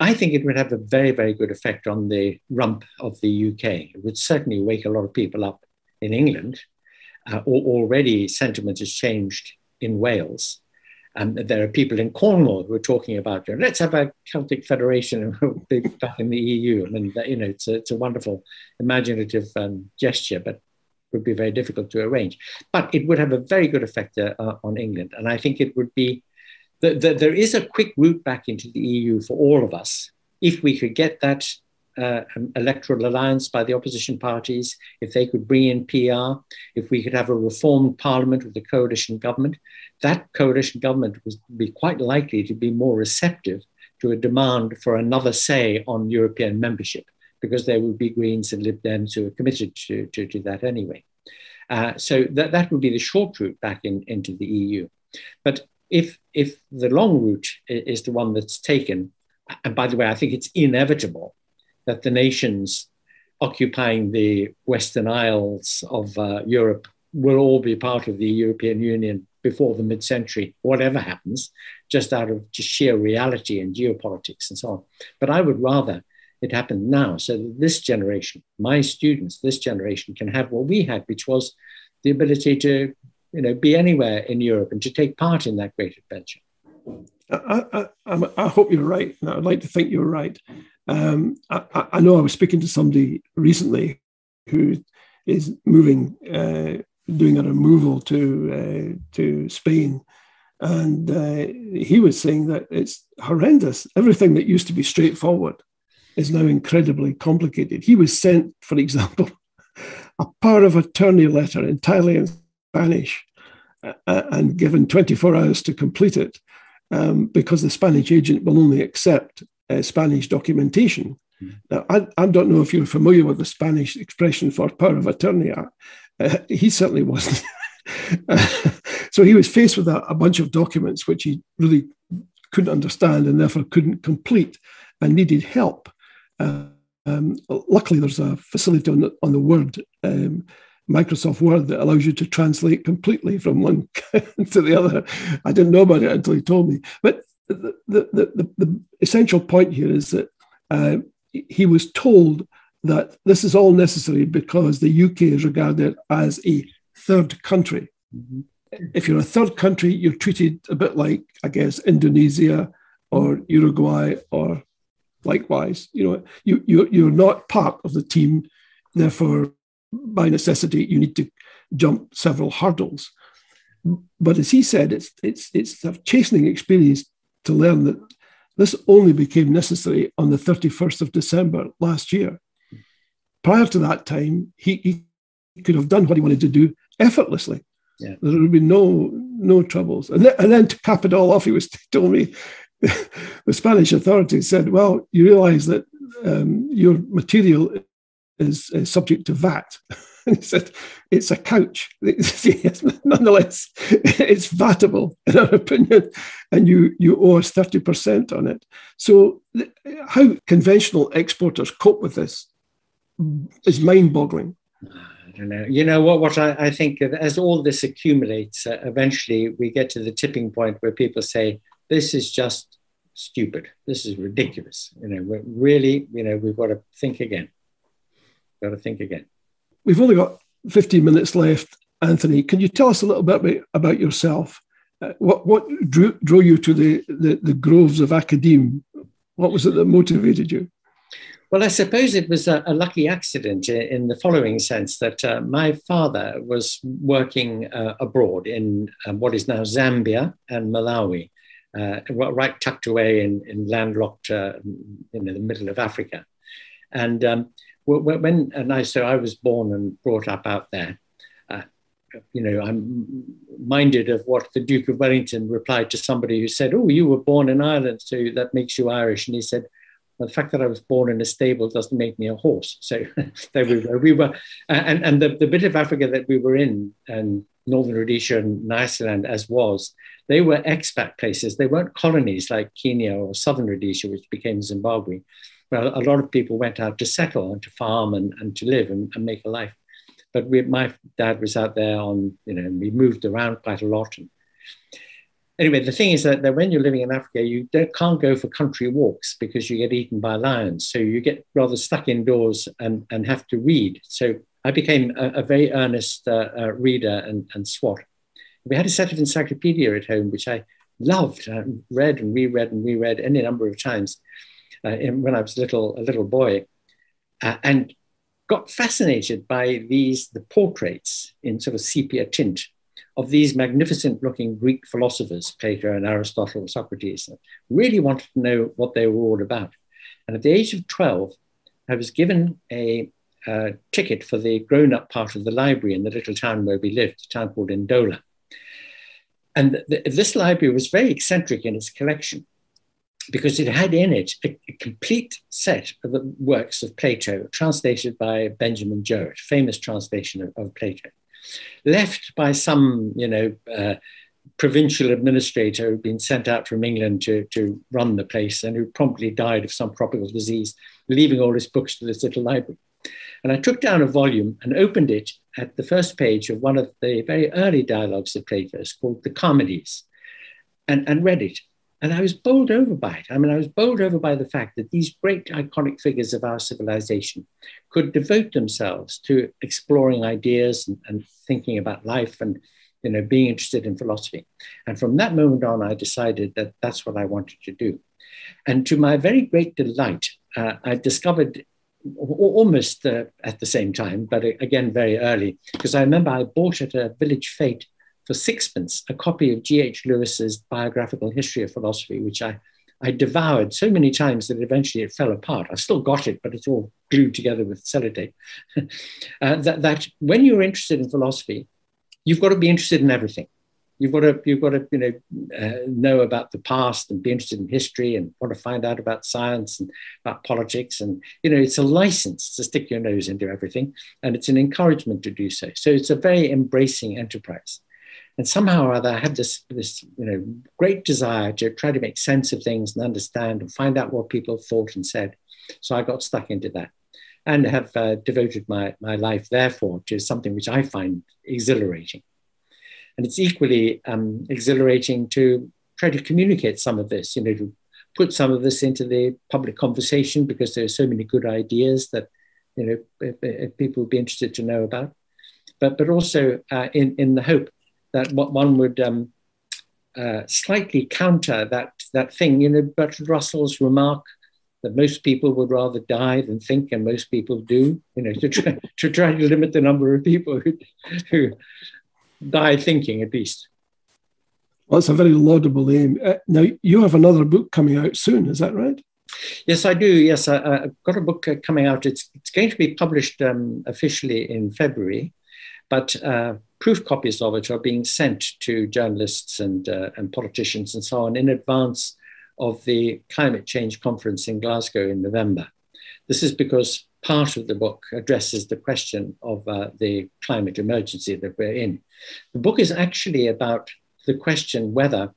I think it would have a very, very good effect on the rump of the UK. It would certainly wake a lot of people up in England. Uh, already, sentiment has changed in Wales. And there are people in Cornwall who are talking about, you know, let's have a Celtic federation back in the EU. I mean, you know, it's a, it's a wonderful imaginative um, gesture, but would be very difficult to arrange. But it would have a very good effect uh, on England. And I think it would be that the, there is a quick route back into the EU for all of us if we could get that uh, um, electoral alliance by the opposition parties, if they could bring in PR, if we could have a reformed parliament with a coalition government, that coalition government would be quite likely to be more receptive to a demand for another say on European membership because there would be Greens and Lib Dems who are committed to, to, to that anyway. Uh, so that, that would be the short route back in, into the EU. But if, if the long route is the one that's taken, and by the way, I think it's inevitable that the nations occupying the Western Isles of uh, Europe will all be part of the European Union before the mid century, whatever happens, just out of just sheer reality and geopolitics and so on. But I would rather it happened now so that this generation, my students, this generation can have what we had, which was the ability to you know, be anywhere in Europe and to take part in that great adventure. I, I, I hope you're right. and I'd like to think you're right. Um, I, I, know I was speaking to somebody recently who is moving, uh, doing a removal to uh, to Spain, and uh, he was saying that it's horrendous. Everything that used to be straightforward is now incredibly complicated. He was sent, for example, a power of attorney letter entirely in Spanish uh, uh, and given 24 hours to complete it um, because the Spanish agent will only accept uh, Spanish documentation. Mm. Now, I, I, don't know if you're familiar with the Spanish expression for power of attorney. Uh, he certainly wasn't. so he was faced with a, a, bunch of documents which he really couldn't understand and therefore couldn't complete and needed help. Um, luckily, there's a facility on the, on the Word, um, Microsoft Word, that allows you to translate completely from one to the other. I didn't know about it until he told me. But the, the, the, the essential point here is that uh, he was told that this is all necessary because the UK is regarded as a third country. Mm-hmm. If you're a third country, you're treated a bit like, I guess, Indonesia or Uruguay or likewise. You know, you, you, you're not part of the team. Therefore, by necessity, you need to jump several hurdles. But as he said, it's, it's, it's a chastening experience to learn that this only became necessary on the 31st of December last year. Prior to that time, he, he could have done what he wanted to do effortlessly. Yeah. There would be no no troubles. And then, and then to cap it all off, he was told me the Spanish authorities said, "Well, you realise that um, your material is, is, subject to VAT." he said, "It's a couch. nonetheless, it's vatable in our opinion, and you you owe us thirty percent on it." So, how conventional exporters cope with this is mind-boggling. I don't know. You know what? What I, I think as all this accumulates, uh, eventually we get to the tipping point where people say, "This is just stupid. This is ridiculous." You know, we're really, you know, we've got to think again. Got to think again. We've only got 15 minutes left, Anthony. Can you tell us a little bit about yourself? Uh, what what drew, drew you to the, the, the groves of academe? What was it that motivated you? Well, I suppose it was a, a lucky accident in the following sense that uh, my father was working uh, abroad in uh, what is now Zambia and Malawi, uh, right tucked away in, in landlocked, uh, in the middle of Africa. And um, when and I so I was born and brought up out there. Uh, you know, I'm minded of what the Duke of Wellington replied to somebody who said, "Oh, you were born in Ireland, so that makes you Irish." And he said, the fact that I was born in a stable doesn't make me a horse. So there we were. We were, and, and the, the bit of Africa that we were in, and Northern Rhodesia and Nyasaland as was, they were expat places. They weren't colonies like Kenya or Southern Rhodesia, which became Zimbabwe. Well, a lot of people went out to settle and to farm and, and to live and, and make a life. But we, my dad was out there on, you know, we moved around quite a lot. And, anyway, the thing is that, that when you're living in Africa, you can't go for country walks because you get eaten by lions. So you get rather stuck indoors and, and have to read. So I became a, a very earnest uh, uh, reader and, and swot. We had a set of encyclopedia at home, which I loved, I read and reread and reread any number of times uh, in, when I was a little, a little boy, uh, and got fascinated by these, the portraits in sort of sepia tint of these magnificent looking Greek philosophers, Plato and Aristotle, Socrates, really wanted to know what they were all about. And at the age of 12, I was given a uh, ticket for the grown up part of the library in the little town where we lived, a town called Ndola. And th- this library was very eccentric in its collection because it had in it a, a, complete set of the works of Plato translated by Benjamin Jowett, famous translation of, of Plato left by some, you know, uh, provincial administrator who'd been sent out from England to, to run the place and who promptly died of some tropical disease, leaving all his books to this little library. And I took down a volume and opened it at the first page of one of the very early dialogues of Plato's called The Charmides and, and read it. And I was bowled over by it. I mean, I was bowled over by the fact that these great iconic figures of our civilization could devote themselves to exploring ideas and, and thinking about life and you know, being interested in philosophy. And from that moment on, I decided that that's what I wanted to do. And to my very great delight, uh, I discovered almost uh, at the same time, but again very early, because I remember I bought at a village fete for sixpence a copy of G.H. Lewes's biographical history of philosophy, which I, I devoured so many times that eventually it fell apart. I've still got it, but it's all glued together with sellotape. uh, that, that when you're interested in philosophy, you've got to be interested in everything. You've got to, you've got to you know, uh, know about the past and be interested in history and want to find out about science and about politics. And, you know, it's a license to stick your nose into everything. And it's an encouragement to do so. So it's a very embracing enterprise. And somehow or other, I had this, this you know, great desire to try to make sense of things and understand and find out what people thought and said. So I got stuck into that and have uh, devoted my, my life, therefore, to something which I find exhilarating. And it's equally um, exhilarating to try to communicate some of this, you know, to put some of this into the public conversation because there are so many good ideas that, you know, people would be interested to know about. But, but also uh, in, in the hope that one would um, uh, slightly counter that that thing. You know, Bertrand Russell's remark that most people would rather die than think, and most people do. You know, to try to try to limit the number of people who who die thinking, at least. Well, that's a very laudable aim. Uh, now, you have another book coming out soon, is that right? Yes, I do. Yes, I, have got a book uh, coming out. It's, it's going to be published um, officially in February. But uh, proof copies of it are being sent to journalists and, uh, and politicians and so on in advance of the climate change conference in Glasgow in November. This is because part of the book addresses the question of uh, the climate emergency that we're in. The book is actually about the question whether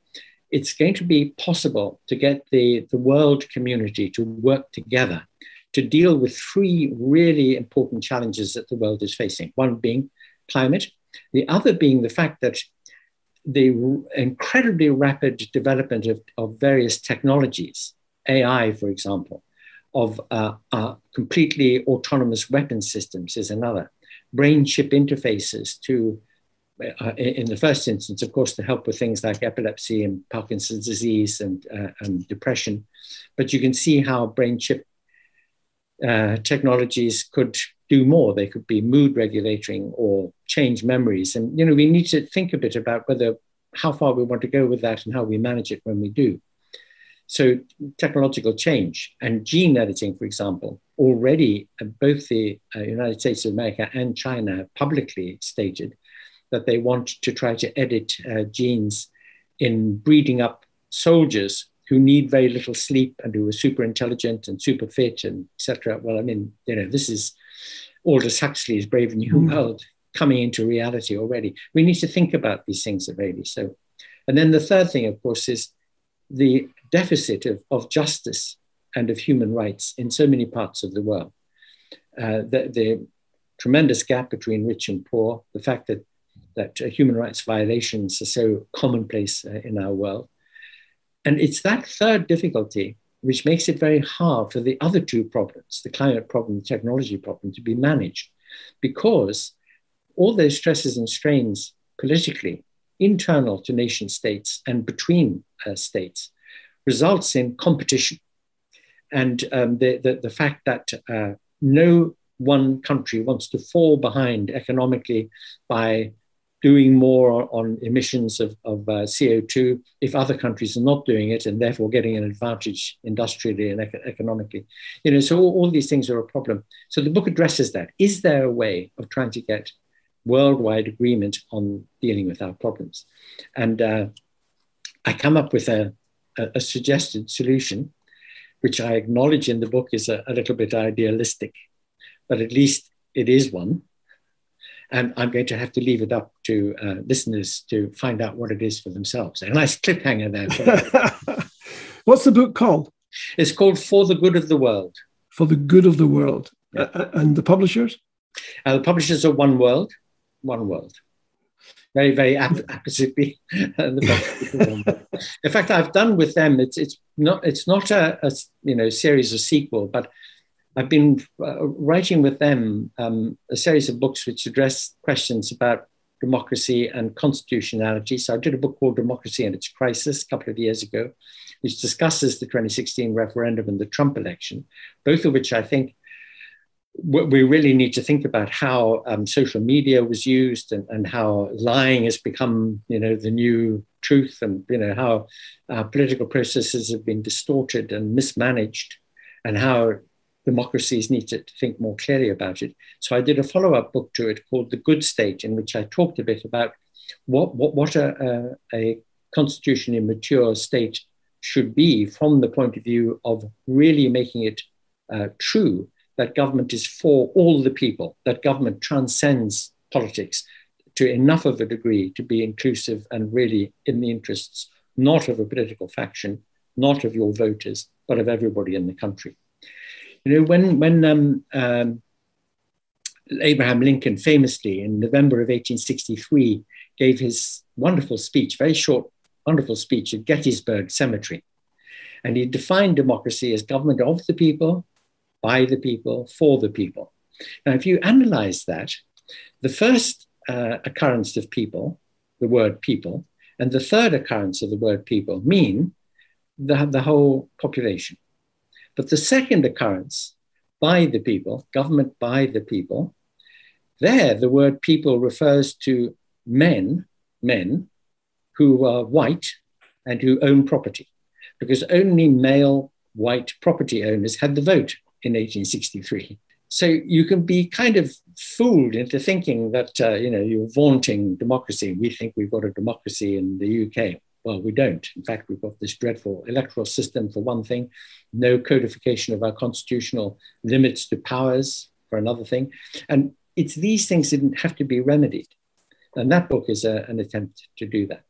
it's going to be possible to get the, the world community to work together to deal with three really important challenges that the world is facing. One being climate, the other being the fact that the incredibly rapid development of, of various technologies, AI, for example, of uh, uh, completely autonomous weapon systems is another. Brain chip interfaces to, uh, in the first instance, of course, to help with things like epilepsy and Parkinson's disease and, uh, and depression. But you can see how brain chip uh, technologies could do more. They could be mood regulating or change memories. And, you know, we need to think a bit about whether how far we want to go with that and how we manage it when we do. So, technological change and gene editing, for example, already both the uh, United States of America and China have publicly stated that they want to try to edit uh, genes in breeding up soldiers who need very little sleep and who are super intelligent and super fit and etc. Well, I mean, you know, this is Aldous Huxley's Brave New mm. World coming into reality already. We need to think about these things, really. So, and then the third thing, of course, is the deficit of, of justice and of human rights in so many parts of the world. Uh, the, the, tremendous gap between rich and poor, the fact that, that uh, human rights violations are so commonplace uh, in our world. And it's that third difficulty which makes it very hard for the other two problems, the climate problem, the technology problem, to be managed because all those stresses and strains politically, internal to nation states and between uh, states, results in competition. And um, the, the, the, fact that uh, no one country wants to fall behind economically by doing more on emissions of, of uh, CO2 if other countries are not doing it and therefore getting an advantage industrially and ec- economically. You know, so all, all, these things are a problem. So the book addresses that. Is there a way of trying to get worldwide agreement on dealing with our problems? And uh, I come up with a, a, a, suggested solution, which I acknowledge in the book is a, a little bit idealistic, but at least it is one and I'm going to have to leave it up to uh, listeners to find out what it is for themselves. A nice cliffhanger there. What's the book called? It's called For the Good of the World. For the Good of the World. Yeah. Uh, and the publishers? Uh, the publishers are Oneworld. One World. Very, very appositely. in fact, I've done with them. It's it's not it's not a, a you know series or sequel, but I've been uh, writing with them um, a series of books which address questions about democracy and constitutionality. So I did a book called Democracy and Its Crisis a couple of years ago, which discusses the 2016 referendum and the Trump election, both of which I think we really need to think about how um, social media was used and, and, how lying has become, you know, the new truth, and you know how uh, political processes have been distorted and mismanaged, and how democracies need to think more clearly about it. So I did a follow up book to it called The Good State, in which I talked a bit about what, what, what a, a, a constitutionally mature state should be from the point of view of really making it uh, true that government is for all the people, that government transcends politics to enough of a degree to be inclusive and really in the interests not of a political faction, not of your voters, but of everybody in the country. You know, when when um, um, Abraham Lincoln famously in November of 1863 gave his wonderful speech, very short, wonderful speech at Gettysburg Cemetery, and he defined democracy as government of the people, by the people, for the people. Now, if you analyze that, the first uh, occurrence of people, the word people, and the third occurrence of the word people mean the, the whole population. But the second occurrence, by the people, government by the people, there the word people refers to men, men who are white and who own property, because only male white property owners had the vote in 1863. So you can be kind of fooled into thinking that uh, you know you're vaunting democracy. We think we've got a democracy in the UK. Well, we don't. In fact, we've got this dreadful electoral system for one thing, no codification of our constitutional limits to powers for another thing, and it's these things that have to be remedied. And that book is a, an attempt to do that.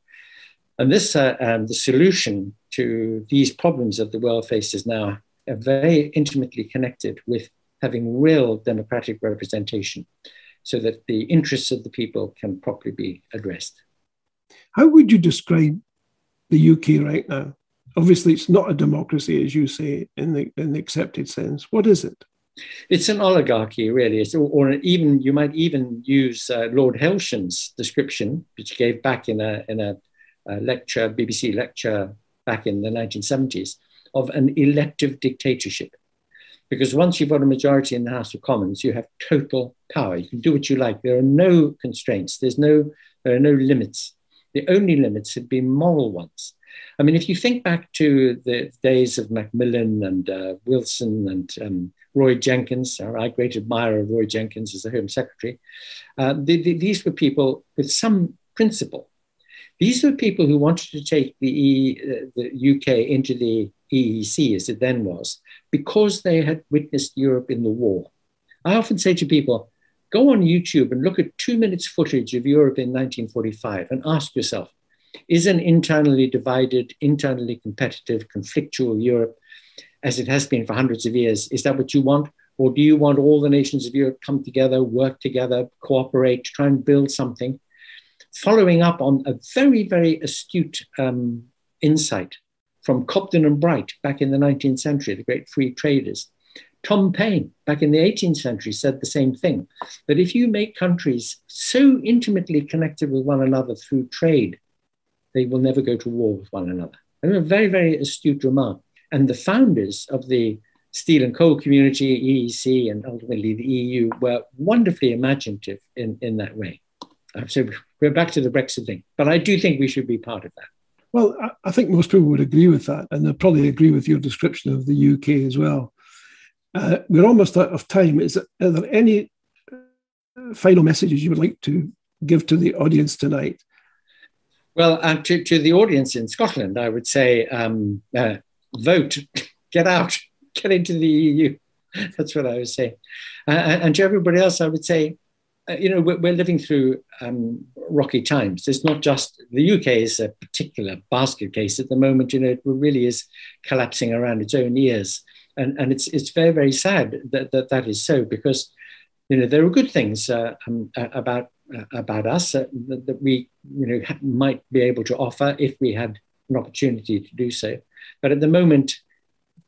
And this, uh, um, the solution to these problems that the world faces now are very intimately connected with having real democratic representation so that the interests of the people can properly be addressed. How would you describe the UK right now? Obviously, it's not a democracy, as you say, in the, in the accepted sense. What is it? It's an oligarchy, really. It's, or even you might even use uh, Lord Hailsham's description, which he gave back in a in a, a lecture, BBC lecture back in the 1970s, of an elective dictatorship. Because once you've got a majority in the House of Commons, you have total power. You can do what you like. There are no constraints. There's no there are no limits. The only limits have been moral ones. I mean, if you think back to the days of Macmillan and uh, Wilson and um, Roy Jenkins, our great admirer of Roy Jenkins as the Home Secretary, uh, the, the, these were people with some principle. These were people who wanted to take the, e, uh, the UK into the EEC, as it then was, because they had witnessed Europe in the war. I often say to people, go on YouTube and look at two minutes footage of Europe in 1945 and ask yourself, is an internally divided, internally competitive, conflictual Europe as it has been for hundreds of years. Is that what you want? Or do you want all the nations of Europe come together, work together, cooperate, try and build something? Following up on a very, very astute um, insight from Cobden and Bright back in the 19th century, the great free traders. Tom Paine, back in the 18th century, said the same thing that if you make countries so intimately connected with one another through trade, they will never go to war with one another. And a very, very astute remark. And the founders of the steel and coal community, EEC, and ultimately the EU were wonderfully imaginative in, in that way. Uh, so we're back to the Brexit thing. But I do think we should be part of that. Well, I think most people would agree with that, and they'll probably agree with your description of the UK as well. Uh, we're almost out of time. Is are there any uh, final messages you would like to give to the audience tonight? Well, uh, to, to the audience in Scotland, I would say um, uh, vote, get out, get into the EU. That's what I would say. Uh, and to everybody else, I would say, uh, you know, we're, we're living through um, rocky times. It's not just the UK is a particular basket case at the moment. You know, it really is collapsing around its own ears, and and it's it's very very sad that that, that is so because, you know, there are good things uh, um, about uh, about us uh, that, that, we you know might be able to offer if we had an opportunity to do so. But at the moment,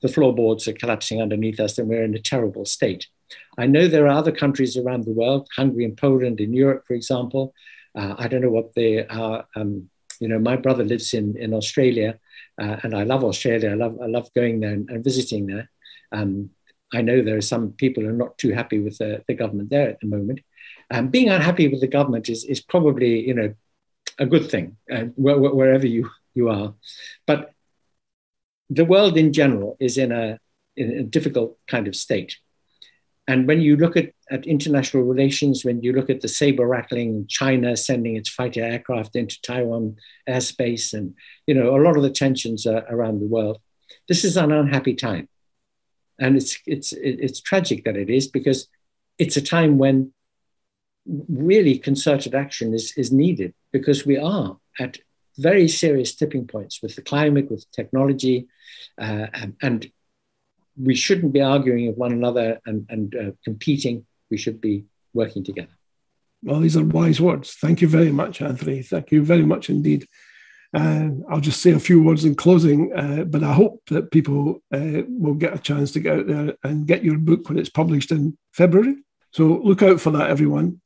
the floorboards are collapsing underneath us and we're in a terrible state. I know there are other countries around the world, Hungary and Poland in Europe, for example. Uh, I don't know what they are. Um, you know, my brother lives in, in Australia uh, and I love Australia. I love, I love going there and, and visiting there. Um, I know there are some people who are not too happy with the, the government there at the moment. Um, being unhappy with the government is, is probably, you know, a good thing uh, wherever you, you are. But the world in general is in a, in a difficult kind of state. And when you look at, at international relations, when you look at the saber rattling, China sending its fighter aircraft into Taiwan airspace, and you know a lot of the tensions around the world, this is an unhappy time, and it's it's it's tragic that it is because it's a time when really concerted action is is needed because we are at very serious tipping points with the climate, with technology, uh, and, and, we shouldn't be arguing with one another and, and uh, competing. We should be working together. Well, these are wise words. Thank you very much, Anthony. Thank you very much indeed. Uh, I'll just say a few words in closing, uh, but I hope that people uh, will get a chance to get out there and get your book when it's published in February. So look out for that, everyone.